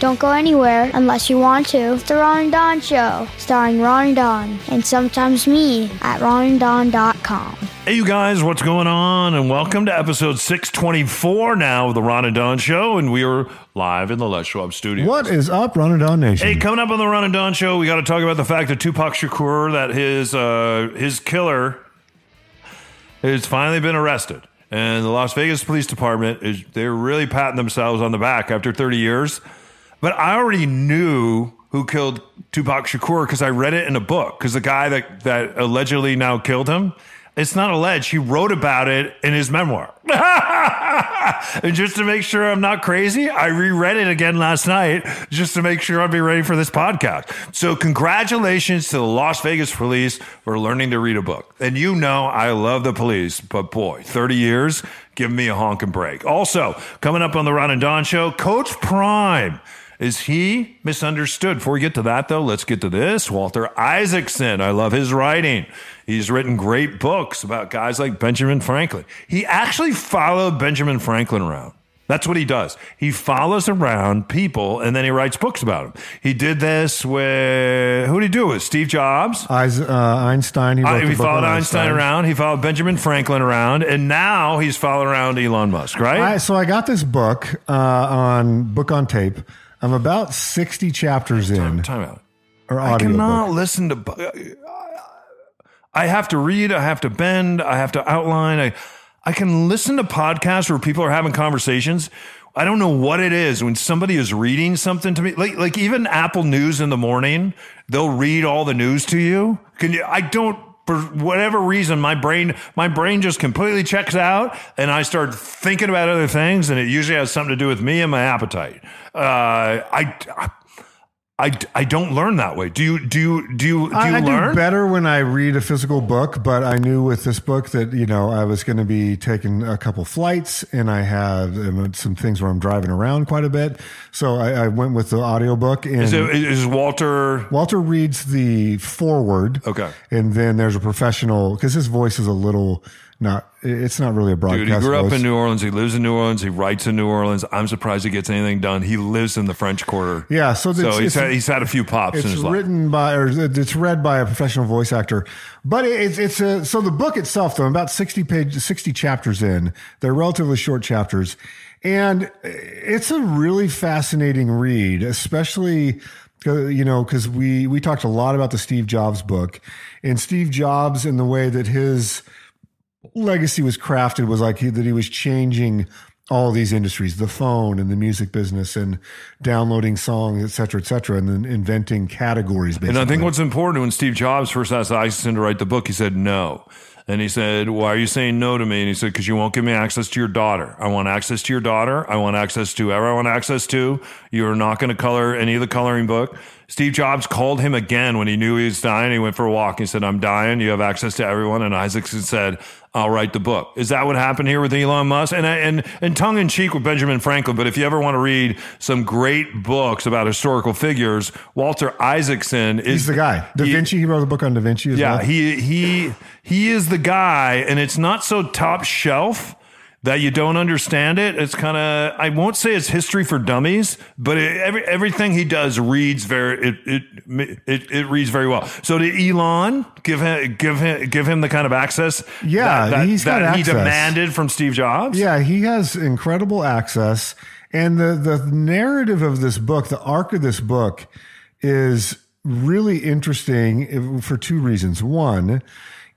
Don't go anywhere unless you want to. It's the Ron and Don Show, starring Ron and Don, and sometimes me at ronanddon.com. Hey, you guys, what's going on? And welcome to episode 624 now of the Ron and Don Show. And we are live in the Les Schwab studio. What is up, Ron and Don Nation? Hey, coming up on the Ron and Don Show, we got to talk about the fact that Tupac Shakur, that his uh, his killer, has finally been arrested. And the Las Vegas Police Department is they're really patting themselves on the back after 30 years. But I already knew who killed Tupac Shakur because I read it in a book. Because the guy that, that allegedly now killed him, it's not alleged. He wrote about it in his memoir. and just to make sure I'm not crazy, I reread it again last night just to make sure I'd be ready for this podcast. So, congratulations to the Las Vegas police for learning to read a book. And you know, I love the police, but boy, 30 years, give me a honking break. Also, coming up on the Ron and Don show, Coach Prime. Is he misunderstood? Before we get to that, though, let's get to this. Walter Isaacson. I love his writing. He's written great books about guys like Benjamin Franklin. He actually followed Benjamin Franklin around. That's what he does. He follows around people and then he writes books about them. He did this with, who did he do it with? Steve Jobs? Eis- uh, Einstein. He, wrote Uh, he followed on Einstein around. He followed Benjamin Franklin around. And now he's following around Elon Musk, right? I, so I got this book uh, on book on tape. I'm about 60 chapters in, Time out. or I cannot book. listen to. I have to read. I have to bend. I have to outline. I I can listen to podcasts where people are having conversations. I don't know what it is when somebody is reading something to me. Like like even Apple News in the morning, they'll read all the news to you. Can you? I don't. For whatever reason, my brain my brain just completely checks out, and I start thinking about other things, and it usually has something to do with me and my appetite. Uh, I. I I, I don't learn that way. Do you do you do you do you I, I learn? do better when I read a physical book, but I knew with this book that you know I was going to be taking a couple flights, and I have um, some things where I'm driving around quite a bit. So I, I went with the audiobook. And Is, it, is Walter? Walter reads the forward. Okay. And then there's a professional because his voice is a little not. It's not really a broadcast. Dude, he grew up in New Orleans. He lives in New Orleans. He writes in New Orleans. I'm surprised he gets anything done. He lives in the French Quarter. Yeah, so so he's had, he's had a few pops in It's his life. written by or it's read by a professional voice actor, but it's it's a so the book itself though I'm about sixty pages, sixty chapters in. They're relatively short chapters, and it's a really fascinating read, especially uh, you know because we we talked a lot about the Steve Jobs book, and Steve Jobs and the way that his legacy was crafted was like he, that he was changing all these industries the phone and the music business and downloading songs et cetera et cetera and then inventing categories basically. And I think what's important when Steve Jobs first asked Isaacson to write the book, he said no. And he said, Why are you saying no to me? And he said, Because you won't give me access to your daughter. I want access to your daughter. I want access to whoever I want access to. You're not going to color any of the coloring book. Steve Jobs called him again when he knew he was dying. He went for a walk. He said, I'm dying. You have access to everyone. And Isaacson said, I'll write the book. Is that what happened here with Elon Musk? And, and, and tongue in cheek with Benjamin Franklin. But if you ever want to read some great books about historical figures, Walter Isaacson is he's the guy da he- vinci he wrote a book on da vinci as yeah, well he he he is the guy, and it's not so top shelf that you don't understand it. It's kind of I won't say it's history for dummies, but it, every everything he does reads very it it, it it reads very well. So did Elon give him give him give him the kind of access? Yeah, that, that, he's got that he access. demanded from Steve Jobs. yeah he has incredible access and the the narrative of this book the arc of this book is really interesting for two reasons one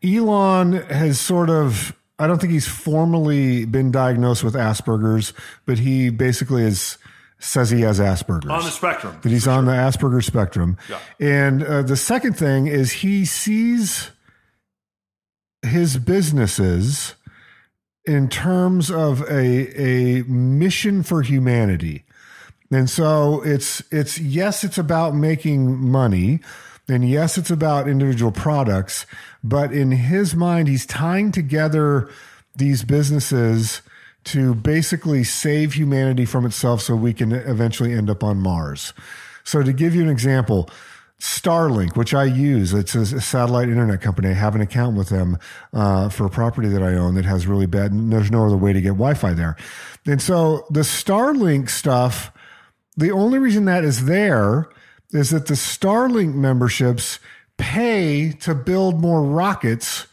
elon has sort of i don't think he's formally been diagnosed with asperger's but he basically is says he has asperger's on the spectrum. that he's on the Asperger spectrum. Yeah. And uh, the second thing is he sees his businesses in terms of a a mission for humanity. And so it's it's yes, it's about making money, and yes, it's about individual products, but in his mind, he's tying together these businesses to basically save humanity from itself so we can eventually end up on Mars. So to give you an example, Starlink, which I use, it's a satellite internet company. I have an account with them uh, for a property that I own that has really bad. There's no other way to get Wi-Fi there, and so the Starlink stuff. The only reason that is there is that the Starlink memberships pay to build more rockets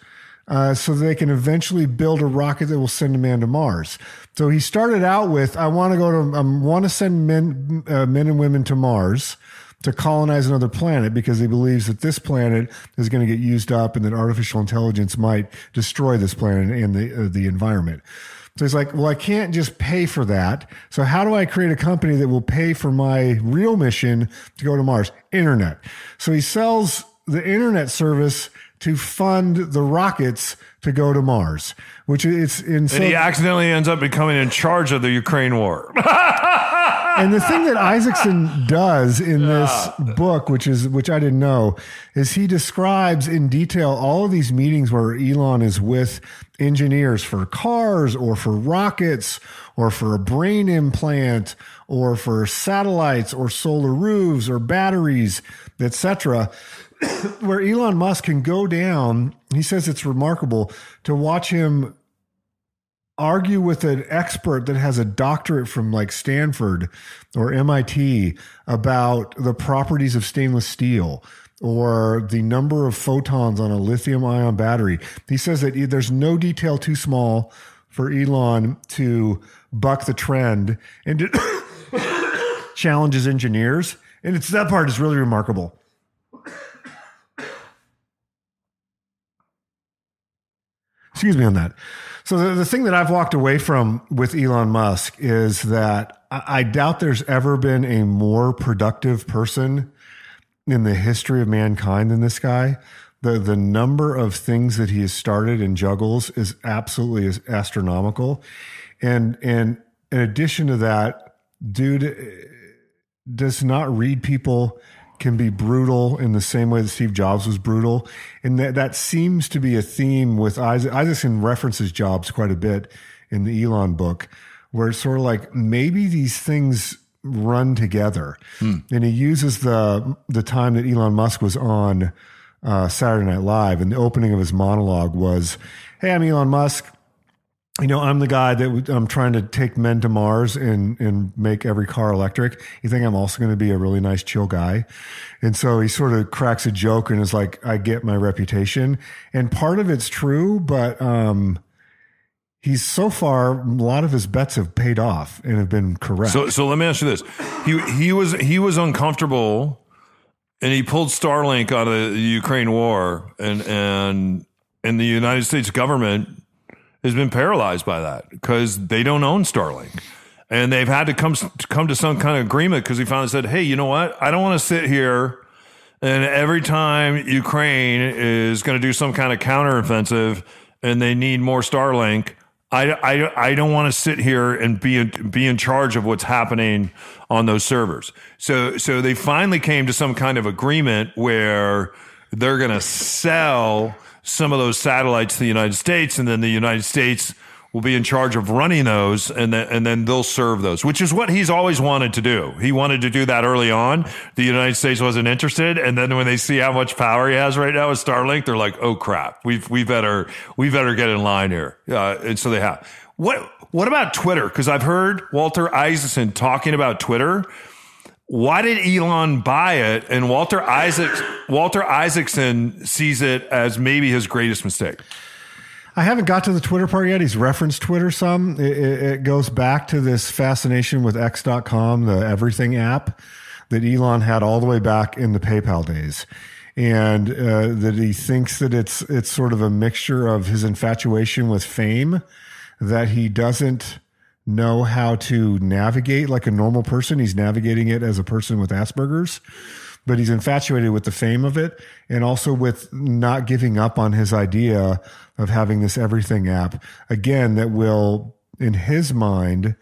uh, so they can eventually build a rocket that will send a man to Mars. So he started out with, I want to go to, I want to send men, uh, men and women to Mars to colonize another planet because he believes that this planet is going to get used up and that artificial intelligence might destroy this planet and the, uh, the environment. So he's like, well, I can't just pay for that. So how do I create a company that will pay for my real mission to go to Mars? Internet. So he sells the internet service to fund the rockets to go to Mars, which it's in. And he accidentally ends up becoming in charge of the Ukraine war. and the thing that Isaacson does in this book, which is which I didn't know, is he describes in detail all of these meetings where Elon is with engineers for cars or for rockets or for a brain implant or for satellites or solar roofs or batteries, etc. where Elon Musk can go down, he says it's remarkable to watch him argue with an expert that has a doctorate from like Stanford or MIT about the properties of stainless steel or the number of photons on a lithium ion battery. He says that there's no detail too small for Elon to buck the trend and to challenge engineers. And it's that part is really remarkable. Excuse me on that. So the, the thing that I've walked away from with Elon Musk is that I, I doubt there's ever been a more productive person in the history of mankind than this guy. The the number of things that he has started and juggles is absolutely astronomical. And and in addition to that, dude eh, does not read people can be brutal in the same way that Steve Jobs was brutal. And that, that seems to be a theme with Isaac. Isaacson references Jobs quite a bit in the Elon book, where it's sort of like maybe these things run together. Hmm. And he uses the, the time that Elon Musk was on uh, Saturday Night Live, and the opening of his monologue was, Hey, I'm Elon Musk you know, I'm the guy that I'm trying to take men to Mars and and make every car electric. You think I'm also going to be a really nice, chill guy? And so he sort of cracks a joke and is like, "I get my reputation," and part of it's true, but um, he's so far a lot of his bets have paid off and have been correct. So, so let me ask you this: he he was he was uncomfortable, and he pulled Starlink out of the Ukraine war, and and and the United States government has been paralyzed by that because they don't own Starlink. And they've had to come to come to some kind of agreement because he finally said, "Hey, you know what? I don't want to sit here and every time Ukraine is going to do some kind of counteroffensive and they need more Starlink, I, I, I don't want to sit here and be in, be in charge of what's happening on those servers. So so they finally came to some kind of agreement where they're going to sell." Some of those satellites to the United States, and then the United States will be in charge of running those, and then and then they'll serve those, which is what he's always wanted to do. He wanted to do that early on. The United States wasn't interested, and then when they see how much power he has right now with Starlink, they're like, "Oh crap, we've we better we better get in line here." Uh, and so they have. What what about Twitter? Because I've heard Walter Isaacson talking about Twitter why did Elon buy it? And Walter Isaacs, Walter Isaacson sees it as maybe his greatest mistake. I haven't got to the Twitter part yet. He's referenced Twitter some. It, it goes back to this fascination with X.com, the everything app that Elon had all the way back in the PayPal days. And uh, that he thinks that it's it's sort of a mixture of his infatuation with fame that he doesn't know how to navigate like a normal person. He's navigating it as a person with Asperger's, but he's infatuated with the fame of it and also with not giving up on his idea of having this everything app again that will, in his mind,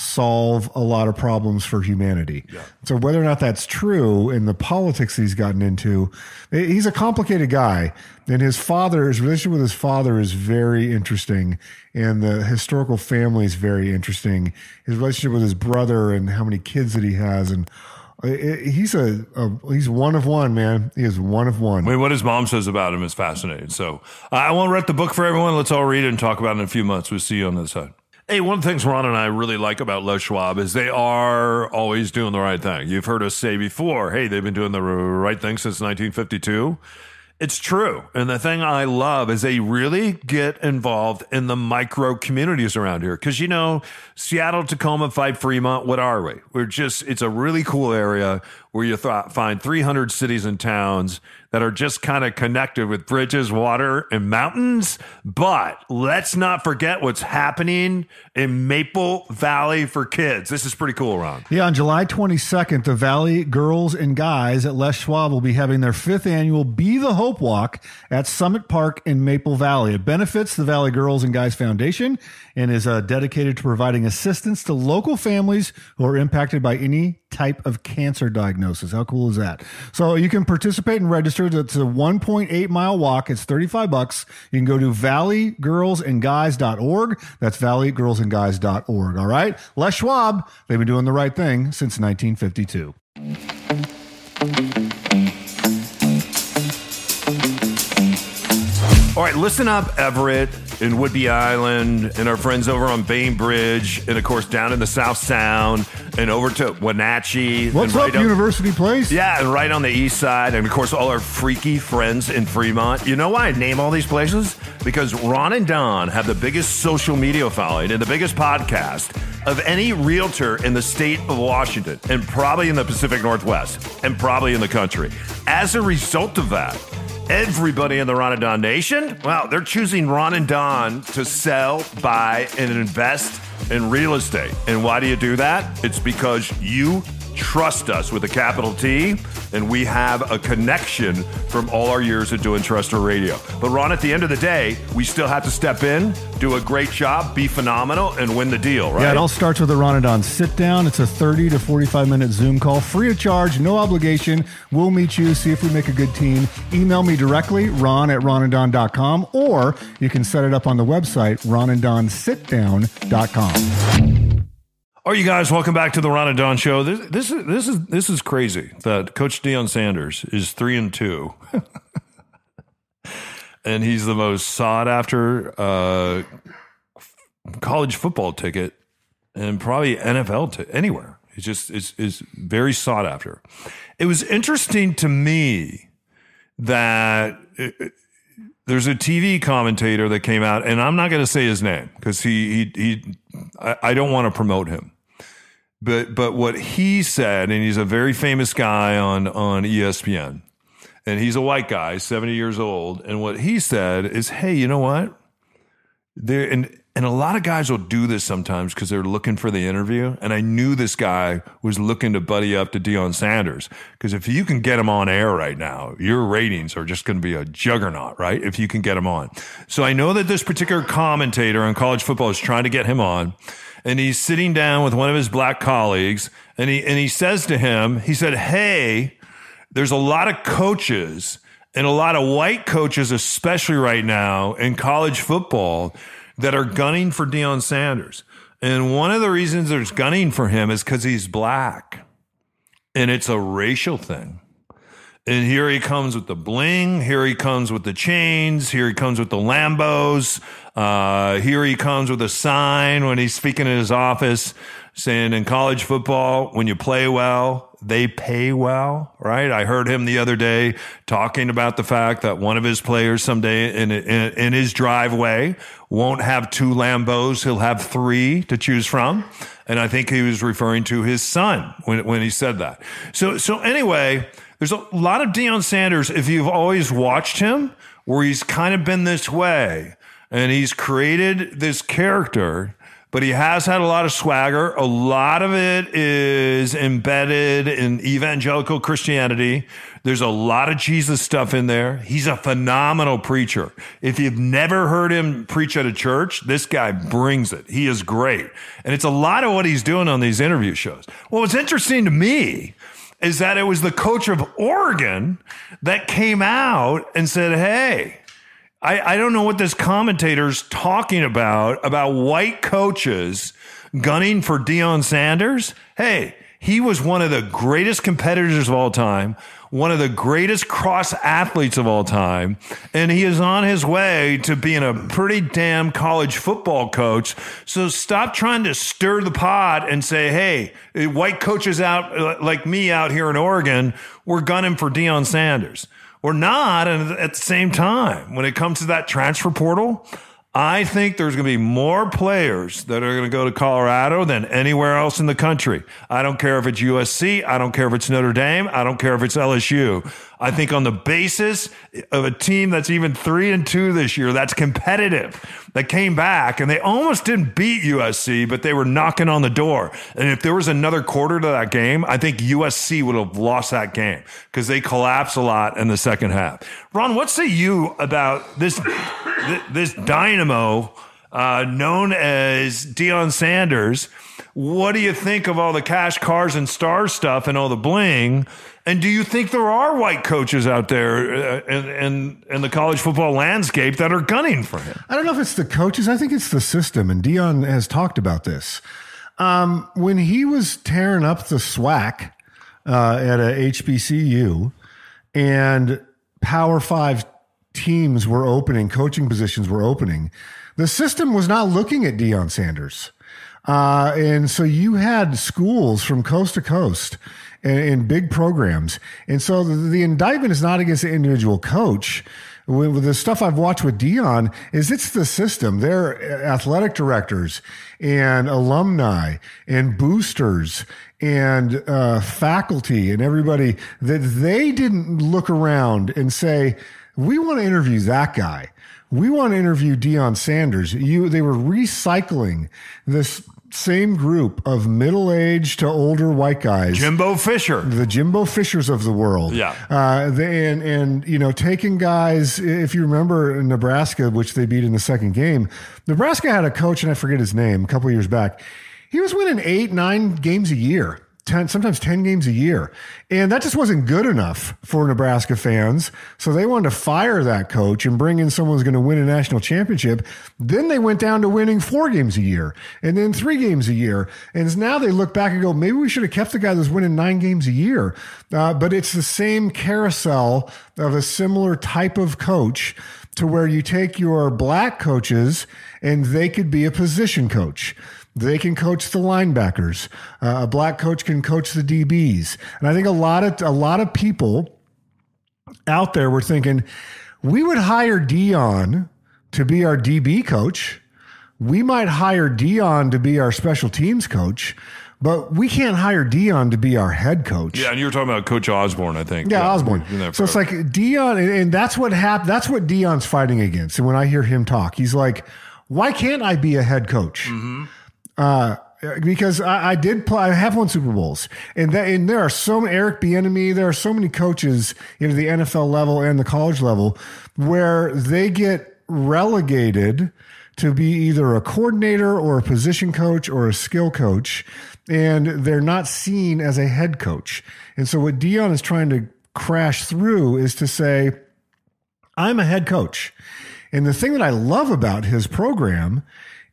solve a lot of problems for humanity. So whether or not that's true in the politics he's gotten into, he's a complicated guy. And his father, his relationship with his father is very interesting. And the historical family is very interesting. His relationship with his brother and how many kids that he has. And uh, he's a, a he's one of one, man. He is one of one. I mean, what his mom says about him is fascinating. So I won't read the book for everyone. Let's all read it and talk about it in a few months. We'll see you on the other side. Hey, one of the things Ron and I really like about Les Schwab is they are always doing the right thing. You've heard us say before, hey, they've been doing the right thing since 1952. It's true. And the thing I love is they really get involved in the micro communities around here. Cause you know, Seattle, Tacoma, Fife Fremont, what are we? We're just, it's a really cool area where you th- find 300 cities and towns that are just kind of connected with bridges, water, and mountains. But let's not forget what's happening in Maple Valley for kids. This is pretty cool, Ron. Yeah, on July 22nd, the Valley Girls and Guys at Les Schwab will be having their fifth annual Be the Hope Walk at Summit Park in Maple Valley. It benefits the Valley Girls and Guys Foundation and is uh, dedicated to providing assistance to local families who are impacted by any type of cancer diagnosis. How cool is that? So you can participate and register. It's a 1.8 mile walk. It's 35 bucks. You can go to valleygirlsandguys.org. That's valleygirlsandguys.org. All right. Les Schwab, they've been doing the right thing since 1952. All right, listen up, Everett and Whidbey Island, and our friends over on Bainbridge, and of course down in the South Sound, and over to Wenatchee. What's up, right up- University Place? Yeah, and right on the east side, and of course all our freaky friends in Fremont. You know why I name all these places? Because Ron and Don have the biggest social media following and the biggest podcast of any realtor in the state of Washington, and probably in the Pacific Northwest, and probably in the country. As a result of that, everybody in the Ron and Don Nation, well, they're choosing Ron and Don to sell, buy, and invest in real estate. And why do you do that? It's because you trust us with a capital T, and we have a connection from all our years of doing terrestrial radio. But Ron, at the end of the day, we still have to step in, do a great job, be phenomenal, and win the deal, right? Yeah, it all starts with a Ronadon sit down. It's a 30 to 45 minute Zoom call, free of charge, no obligation. We'll meet you, see if we make a good team. Email me directly, ron at ronanddon.com, or you can set it up on the website, ronanddonsitdown.com. All right, you guys, welcome back to the Ron and Don Show. This, this is this is this is crazy that Coach Deion Sanders is three and two, and he's the most sought after uh, college football ticket and probably NFL to anywhere. It's just is is very sought after. It was interesting to me that. It, it- there's a TV commentator that came out, and I'm not going to say his name because he he he. I, I don't want to promote him, but but what he said, and he's a very famous guy on on ESPN, and he's a white guy, 70 years old, and what he said is, hey, you know what? There and and a lot of guys will do this sometimes because they're looking for the interview. And I knew this guy was looking to buddy up to Deion Sanders because if you can get him on air right now, your ratings are just going to be a juggernaut, right? If you can get him on. So I know that this particular commentator on college football is trying to get him on. And he's sitting down with one of his black colleagues and he, and he says to him, he said, Hey, there's a lot of coaches and a lot of white coaches, especially right now in college football, that are gunning for Deion Sanders. And one of the reasons there's gunning for him is because he's black. And it's a racial thing. And here he comes with the bling. Here he comes with the chains. Here he comes with the Lambos. Uh, here he comes with a sign when he's speaking in his office saying in college football, when you play well, they pay well, right? I heard him the other day talking about the fact that one of his players someday in, in, in his driveway won't have two Lambos. He'll have three to choose from. And I think he was referring to his son when, when he said that. So, so anyway, there's a lot of Deion Sanders. If you've always watched him, where he's kind of been this way, and he's created this character but he has had a lot of swagger. A lot of it is embedded in evangelical Christianity. There's a lot of Jesus stuff in there. He's a phenomenal preacher. If you've never heard him preach at a church, this guy brings it. He is great. And it's a lot of what he's doing on these interview shows. Well, what's interesting to me is that it was the coach of Oregon that came out and said, Hey, I, I don't know what this commentator's talking about, about white coaches gunning for Deion Sanders. Hey, he was one of the greatest competitors of all time, one of the greatest cross athletes of all time, and he is on his way to being a pretty damn college football coach. So stop trying to stir the pot and say, hey, white coaches out like me out here in Oregon, we're gunning for Deion Sanders. We're not. And at the same time, when it comes to that transfer portal, I think there's going to be more players that are going to go to Colorado than anywhere else in the country. I don't care if it's USC. I don't care if it's Notre Dame. I don't care if it's LSU. I think on the basis of a team that's even three and two this year, that's competitive, that came back and they almost didn't beat USC, but they were knocking on the door. And if there was another quarter to that game, I think USC would have lost that game because they collapsed a lot in the second half. Ron, what say you about this this dynamo uh, known as Deion Sanders? What do you think of all the cash cars and star stuff and all the bling? And do you think there are white coaches out there uh, in, in, in, the college football landscape that are gunning for him? I don't know if it's the coaches. I think it's the system. And Deion has talked about this. Um, when he was tearing up the SWAC uh, at a HBCU and Power Five teams were opening, coaching positions were opening, the system was not looking at Deion Sanders. Uh, and so you had schools from coast to coast in, big programs. And so the, the, indictment is not against the individual coach. With the stuff I've watched with Deion is it's the system. They're athletic directors and alumni and boosters and uh, faculty and everybody that they didn't look around and say, we want to interview that guy. We want to interview Deion Sanders. You, they were recycling this same group of middle aged to older white guys. Jimbo Fisher. The Jimbo Fishers of the world. Yeah. Uh, they, and, and, you know, taking guys, if you remember Nebraska, which they beat in the second game, Nebraska had a coach, and I forget his name, a couple years back. He was winning eight, nine games a year. 10, sometimes 10 games a year. And that just wasn't good enough for Nebraska fans. So they wanted to fire that coach and bring in someone who's going to win a national championship. Then they went down to winning four games a year and then three games a year. And now they look back and go, maybe we should have kept the guy that's winning nine games a year. Uh, but it's the same carousel of a similar type of coach to where you take your black coaches and they could be a position coach. They can coach the linebackers. Uh, a black coach can coach the DBs. And I think a lot of a lot of people out there were thinking we would hire Deion to be our DB coach. We might hire Deion to be our special teams coach, but we can't hire Deion to be our head coach. Yeah, and you were talking about Coach Osborne, I think. Yeah, yeah Osborne. So it's like Deion, and, that's what happened. That's what Deion's fighting against. And when I hear him talk, he's like, "Why can't I be a head coach?" Mm-hmm. Uh, because I, I, did play, I have won Super Bowls, and that, and there are so many Eric Bieniemy, there are so many coaches, know, the NFL level and the college level, where they get relegated to be either a coordinator or a position coach or a skill coach, and they're not seen as a head coach. And so what Deion is trying to crash through is to say, I'm a head coach. And the thing that I love about his program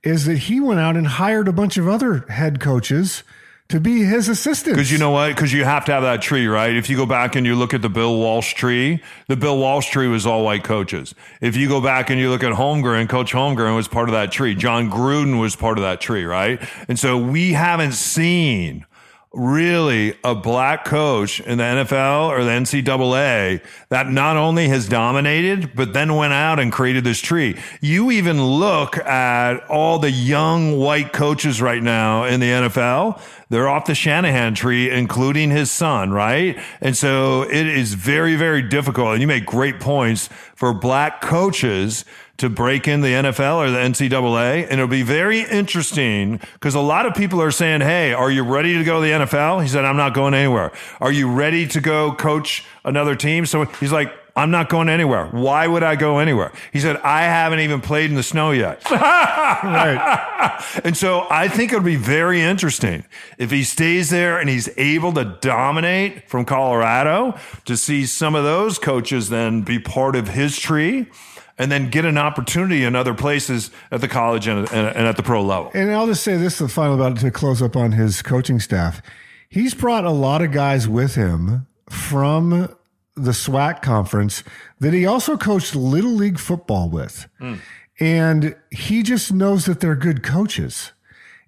is that he went out and hired a bunch of other head coaches to be his assistants. Because you know what? Because you have to have that tree, right? If you go back and you look at the Bill Walsh tree, the Bill Walsh tree was all white coaches. If you go back and you look at Holmgren, Coach Holmgren was part of that tree. Jon Gruden was part of that tree, right? And so we haven't seen really a black coach in the NFL or the NCAA that not only has dominated, but then went out and created this tree. You even look at all the young white coaches right now in the NFL. They're off the Shanahan tree, including his son, right? And so it is very, very difficult. And you make great points for black coaches to break in the NFL or the NCAA. And it'll be very interesting because a lot of people are saying, Hey, are you ready to go to the NFL? He said, I'm not going anywhere. Are you ready to go coach another team? So he's like, I'm not going anywhere. Why would I go anywhere? He said, I haven't even played in the snow yet. Right. And so I think it'll be very interesting if he stays there and he's able to dominate from Colorado to see some of those coaches then be part of his tree and then get an opportunity in other places at the college and, and, and at the pro level. And I'll just say this the final about to close up on his coaching staff. He's brought a lot of guys with him from the SWAC conference that he also coached little league football with. Hmm. And he just knows that they're good coaches.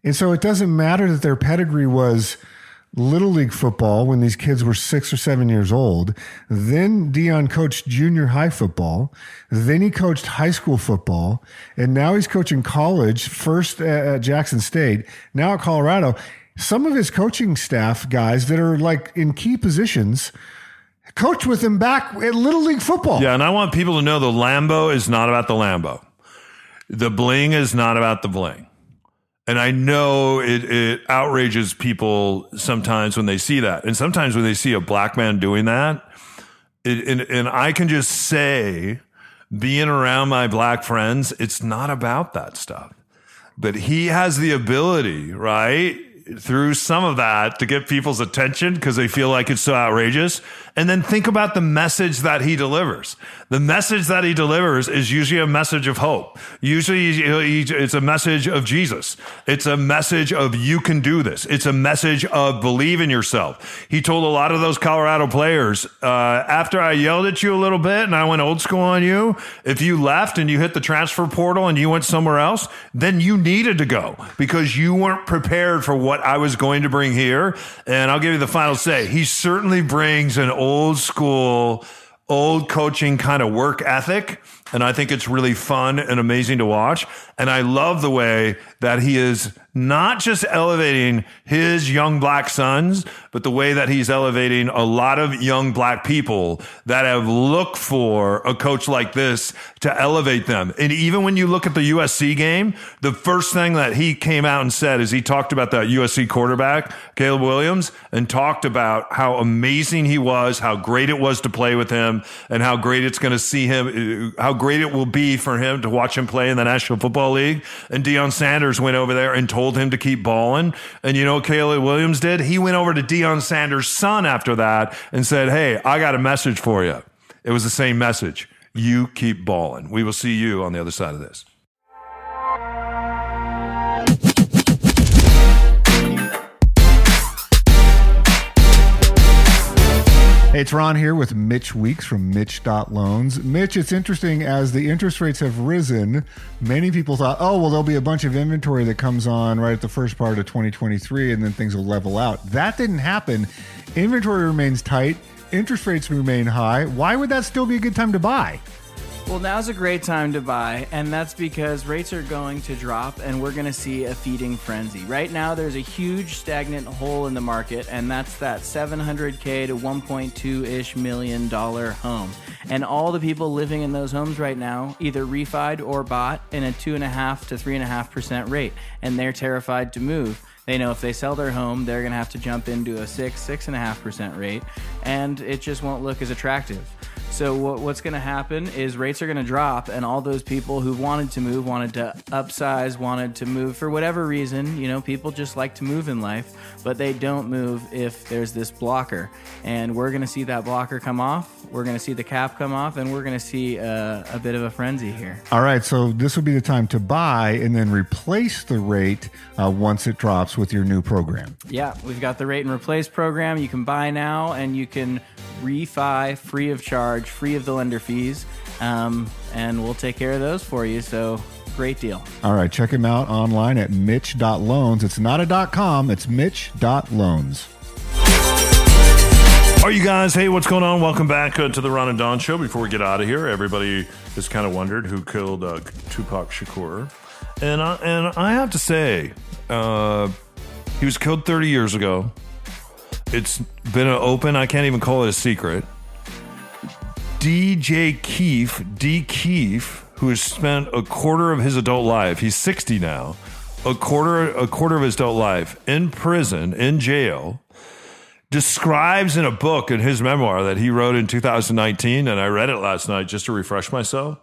And so it doesn't matter that their pedigree was little league football when these kids were six or seven years old. Then Deion coached junior high football. Then he coached high school football. And now he's coaching college, first at Jackson State, now at Colorado. Some of his coaching staff guys that are like in key positions coach with him back at little league football. Yeah, and I want people to know the Lambo is not about the Lambo. The bling is not about the bling. And I know it, it outrages people sometimes when they see that. And sometimes when they see a black man doing that, it, and, and I can just say, being around my black friends, it's not about that stuff. But he has the ability, right? Through some of that to get people's attention because they feel like it's so outrageous. And then think about the message that he delivers. The message that he delivers is usually a message of hope. Usually it's a message of Jesus. It's a message of you can do this. It's a message of believe in yourself. He told a lot of those Colorado players, uh, after I yelled at you a little bit and I went old school on you, if you left and you hit the transfer portal and you went somewhere else, then you needed to go because you weren't prepared for what I was going to bring here. And I'll give you the final say. He certainly brings an old school, old coaching kind of work ethic. And I think it's really fun and amazing to watch. And I love the way that he is not just elevating his young black sons, but the way that he's elevating a lot of young black people that have looked for a coach like this to elevate them. And even when you look at the USC game, the first thing that he came out and said is he talked about that USC quarterback, Caleb Williams, and talked about how amazing he was, how great it was to play with him, and how great it's going to see him, uh, how great it will be for him to watch him play in the National Football League. And Deion Sanders went over there and told him to keep balling. And you know Caleb Williams did? He went over to Deion Sanders' son after that and said, Hey, I got a message for you. It was the same message. You keep balling. We will see you on the other side of this. Hey, it's Ron here with Mitch Weeks from Mitch.loans. Mitch, it's interesting as the interest rates have risen, many people thought, oh, well, there'll be a bunch of inventory that comes on right at the first part of 2023 and then things will level out. That didn't happen. Inventory remains tight, interest rates remain high. Why would that still be a good time to buy? Well, now's a great time to buy, and that's because rates are going to drop and we're going to see a feeding frenzy. Right now, there's a huge stagnant hole in the market, and that's that 700K to 1.2 ish million dollar home. And all the people living in those homes right now either refied or bought in a 2.5 to 3.5% rate, and they're terrified to move. They know if they sell their home, they're going to have to jump into a 6, 6.5% rate, and it just won't look as attractive. So what, what's going to happen is rates are going to drop, and all those people who wanted to move, wanted to upsize, wanted to move for whatever reason. You know, people just like to move in life, but they don't move if there's this blocker. And we're going to see that blocker come off. We're going to see the cap come off, and we're going to see a, a bit of a frenzy here. All right, so this will be the time to buy and then replace the rate uh, once it drops with your new program. Yeah, we've got the rate and replace program. You can buy now, and you can refi free of charge, free of the lender fees, um, and we'll take care of those for you. So great deal. All right, check him out online at mitch.loans. It's not a dot com, it's mitch.loans. Are you guys? Hey, what's going on? Welcome back uh, to the Ron and Don Show. Before we get out of here, everybody has kind of wondered who killed uh, Tupac Shakur, and I, and I have to say, uh, he was killed 30 years ago. It's been an open. I can't even call it a secret. DJ Keefe, D Keefe, who has spent a quarter of his adult life, he's 60 now, a quarter a quarter of his adult life in prison, in jail, describes in a book in his memoir that he wrote in 2019 and I read it last night just to refresh myself.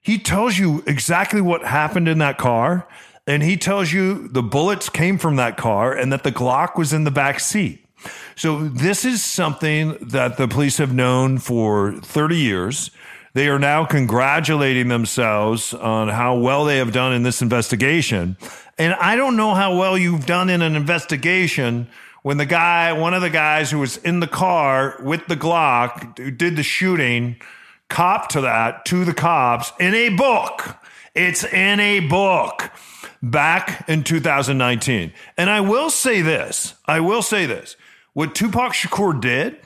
He tells you exactly what happened in that car and he tells you the bullets came from that car and that the Glock was in the back seat. So this is something that the police have known for 30 years. They are now congratulating themselves on how well they have done in this investigation. And I don't know how well you've done in an investigation when the guy, one of the guys who was in the car with the Glock, who did the shooting, cop to that to the cops in a book. It's in a book back in 2019. And I will say this I will say this. What Tupac Shakur did,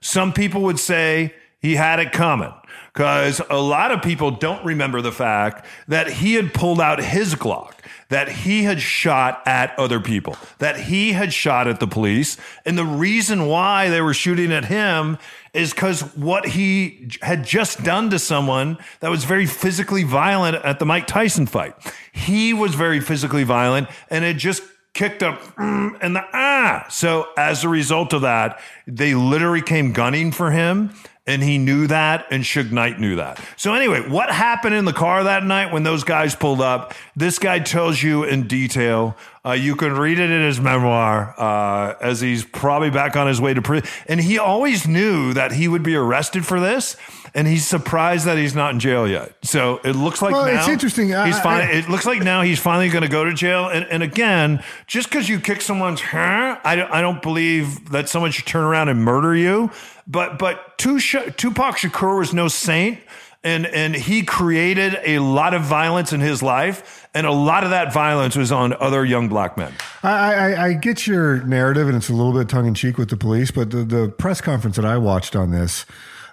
some people would say he had it coming because a lot of people don't remember the fact that he had pulled out his Glock, that he had shot at other people, that he had shot at the police. And the reason why they were shooting at him is because what he had just done to someone that was very physically violent at the Mike Tyson fight. He was very physically violent and it just kicked up mm, and the ah. So as a result of that, they literally came gunning for him. And he knew that, and Suge Knight knew that. So, anyway, what happened in the car that night when those guys pulled up? This guy tells you in detail. Uh, you can read it in his memoir uh, as he's probably back on his way to prison. And he always knew that he would be arrested for this and he's surprised that he's not in jail yet. So it looks like Well, now it's interesting. I- He's fine. It looks like now he's finally going to go to jail. And, and again, just because you kick someone's hair, I don't, I don't believe that someone should turn around and murder you. But but Tupac Shakur was no saint. And, and he created a lot of violence in his life, and a lot of that violence was on other young black men. I, I, I get your narrative, and it's a little bit tongue in cheek with the police. But the, the press conference that I watched on this,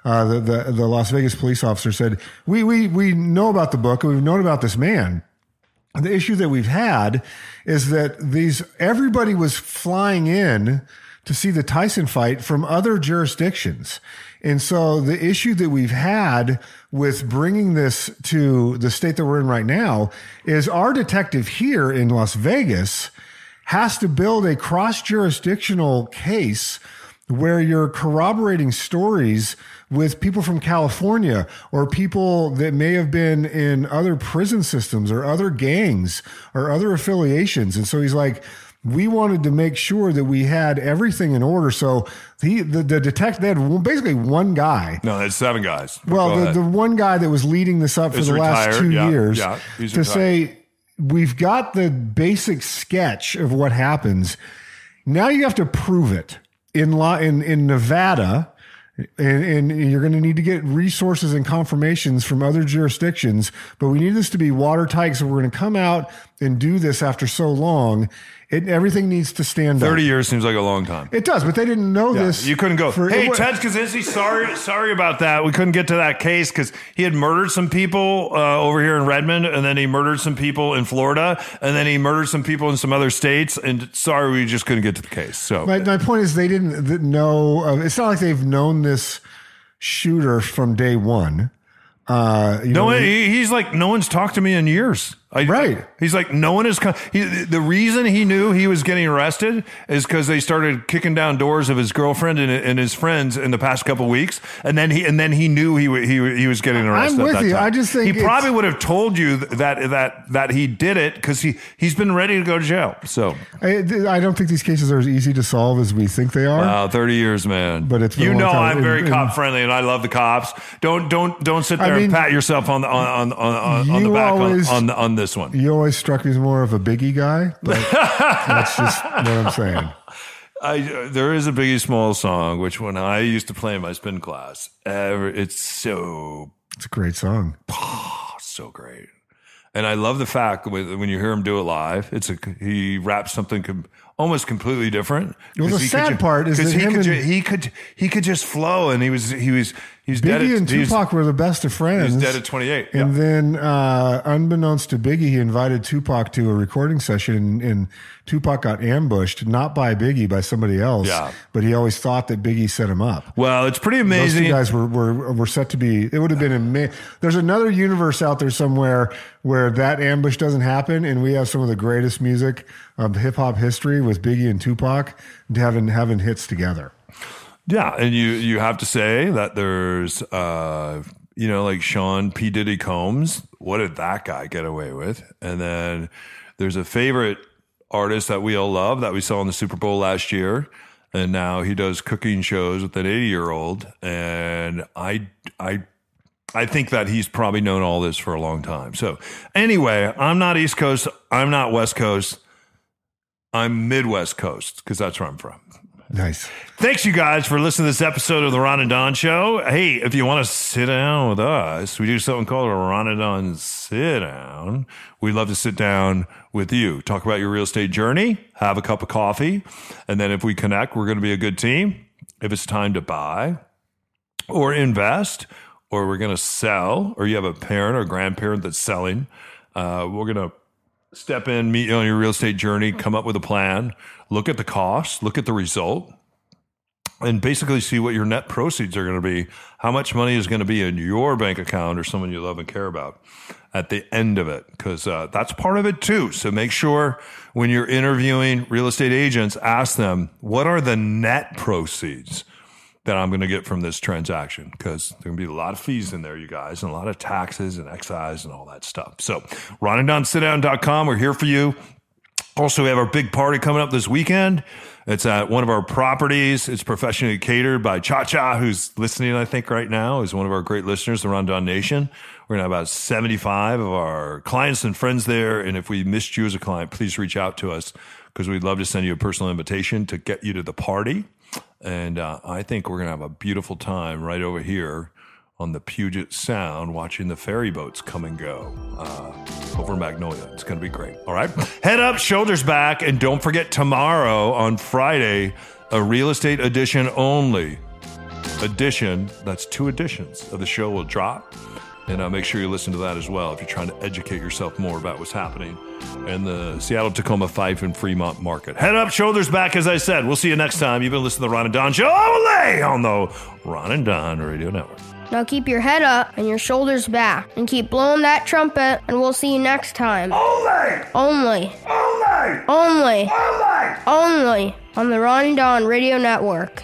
uh, the, the the Las Vegas police officer said, "We we we know about the book, we've known about this man." The issue that we've had is that these everybody was flying in to see the Tyson fight from other jurisdictions. And so the issue that we've had with bringing this to the state that we're in right now is our detective here in Las Vegas has to build a cross jurisdictional case where you're corroborating stories with people from California or people that may have been in other prison systems or other gangs or other affiliations. And so he's like, we wanted to make sure that we had everything in order. So he, the, the detective, they had basically one guy. No, it's seven guys. Well, the, the one guy that was leading this up for Is the last two yeah, years yeah, to retired. say, we've got the basic sketch of what happens. Now you have to prove it in law in, in Nevada. And, and you're going to need to get resources and confirmations from other jurisdictions, but we need this to be watertight. So we're going to come out and do this after so long. It, everything needs to stand up. 30 years seems like a long time. It does, but they didn't know this. You couldn't go. for- hey, wa- Ted Kaczynski, sorry, sorry about that. We couldn't get to that case because he had murdered some people uh, over here in Redmond, and then he murdered some people in Florida, and then he murdered some people in some other states. And sorry, we just couldn't get to the case. So My, my point is, they didn't know. Uh, it's not like they've known this shooter from day one. Uh, you no know, he, he's like, no one's talked to me in years. I, Right. He's like, no one is. Come, he, the reason he knew he was getting arrested is because they started kicking down doors of his girlfriend and, and his friends in the past couple weeks, and then he and then he knew he he he was getting arrested. with at that you. time. I just think he probably would have told you that that that he did it because he he's been ready to go to jail. So I, I don't think these cases are as easy to solve as we think they are. Wow, thirty years, man. But it's you know. I'm very And- cop friendly, and I love the cops. Don't don't don't sit there and pat yourself on the on on on, on the back on- always- on, on this one. you always struck me as more of a biggie guy, but that's just what I'm saying. I, there is a Biggie Small song, which when I used to play in my spin class, ever, it's so It's a great song. so great. And I love the fact when you hear him do it live, it's a he raps something com- almost completely different. Well, the he could sad part is that he could and- he could he could just flow, and he was he was he was dead. Biggie At, and was- Tupac were the best of friends. he was dead at 28. And yeah. then, uh, unbeknownst to Biggie, he invited Tupac to a recording session, and, and Tupac got ambushed, not by Biggie, by somebody else. Yeah. But he always thought that Biggie set him up. Well, it's pretty amazing. Those two guys were, were were set to be. It would have been amazing. There's another universe out there somewhere where that ambush doesn't happen, and we have some of the greatest music of hip hop history with Biggie and Tupac having having hits together. Yeah, and you you have to say that there's uh you know like Sean P Diddy Combs. What did that guy get away with? And then there's a favorite artist that we all love that we saw in the Super Bowl last year, and now he does cooking shows with an 80 year old. And I I I think that he's probably known all this for a long time. So anyway, I'm not East Coast. I'm not West Coast. I'm Midwest Coast because that's where I'm from. Nice. Thanks, you guys, for listening to this episode of the Ron and Don Show. Hey, if you want to sit down with us, we do something called a Ron and Don sit down. We'd love to sit down with you, talk about your real estate journey, have a cup of coffee, and then if we connect, we're going to be a good team. If it's time to buy or invest, or we're going to sell, or you have a parent or grandparent that's selling, uh, we're going to step in, meet you on your real estate journey, come up with a plan, look at the cost, look at the result, and basically see what your net proceeds are going to be. How much money is going to be in your bank account or someone you love and care about at the end of it, because uh, that's part of it too. So make sure when you're interviewing real estate agents, ask them what are the net proceeds that I'm going to get from this transaction because there going to be a lot of fees in there, you guys, and a lot of taxes and excise and all that stuff. So, ronanddonsitdown.com, we're here for you. Also, we have our big party coming up this weekend. It's at one of our properties. It's professionally catered by Cha Cha, who's listening, I think, right now, is one of our great listeners, the Rondon Nation. We're going to have about 75 of our clients and friends there. And if we missed you as a client, please reach out to us because we'd love to send you a personal invitation to get you to the party. And uh, I think we're going to have a beautiful time right over here on the Puget Sound watching the ferry boats come and go uh, over Magnolia. It's going to be great. All right. Head up, shoulders back. And don't forget tomorrow on Friday, a real estate edition only edition. That's two editions of the show will drop. And uh, make sure you listen to that as well if you're trying to educate yourself more about what's happening in the Seattle, Tacoma, Fife, and Fremont market. Head up, shoulders back, as I said. We'll see you next time. You've been listening to the Ron and Don Show only on the Ron and Don Radio Network. Now keep your head up and your shoulders back and keep blowing that trumpet and we'll see you next time. Only! Only, Only! only, Only! only on the Ron and Don Radio Network.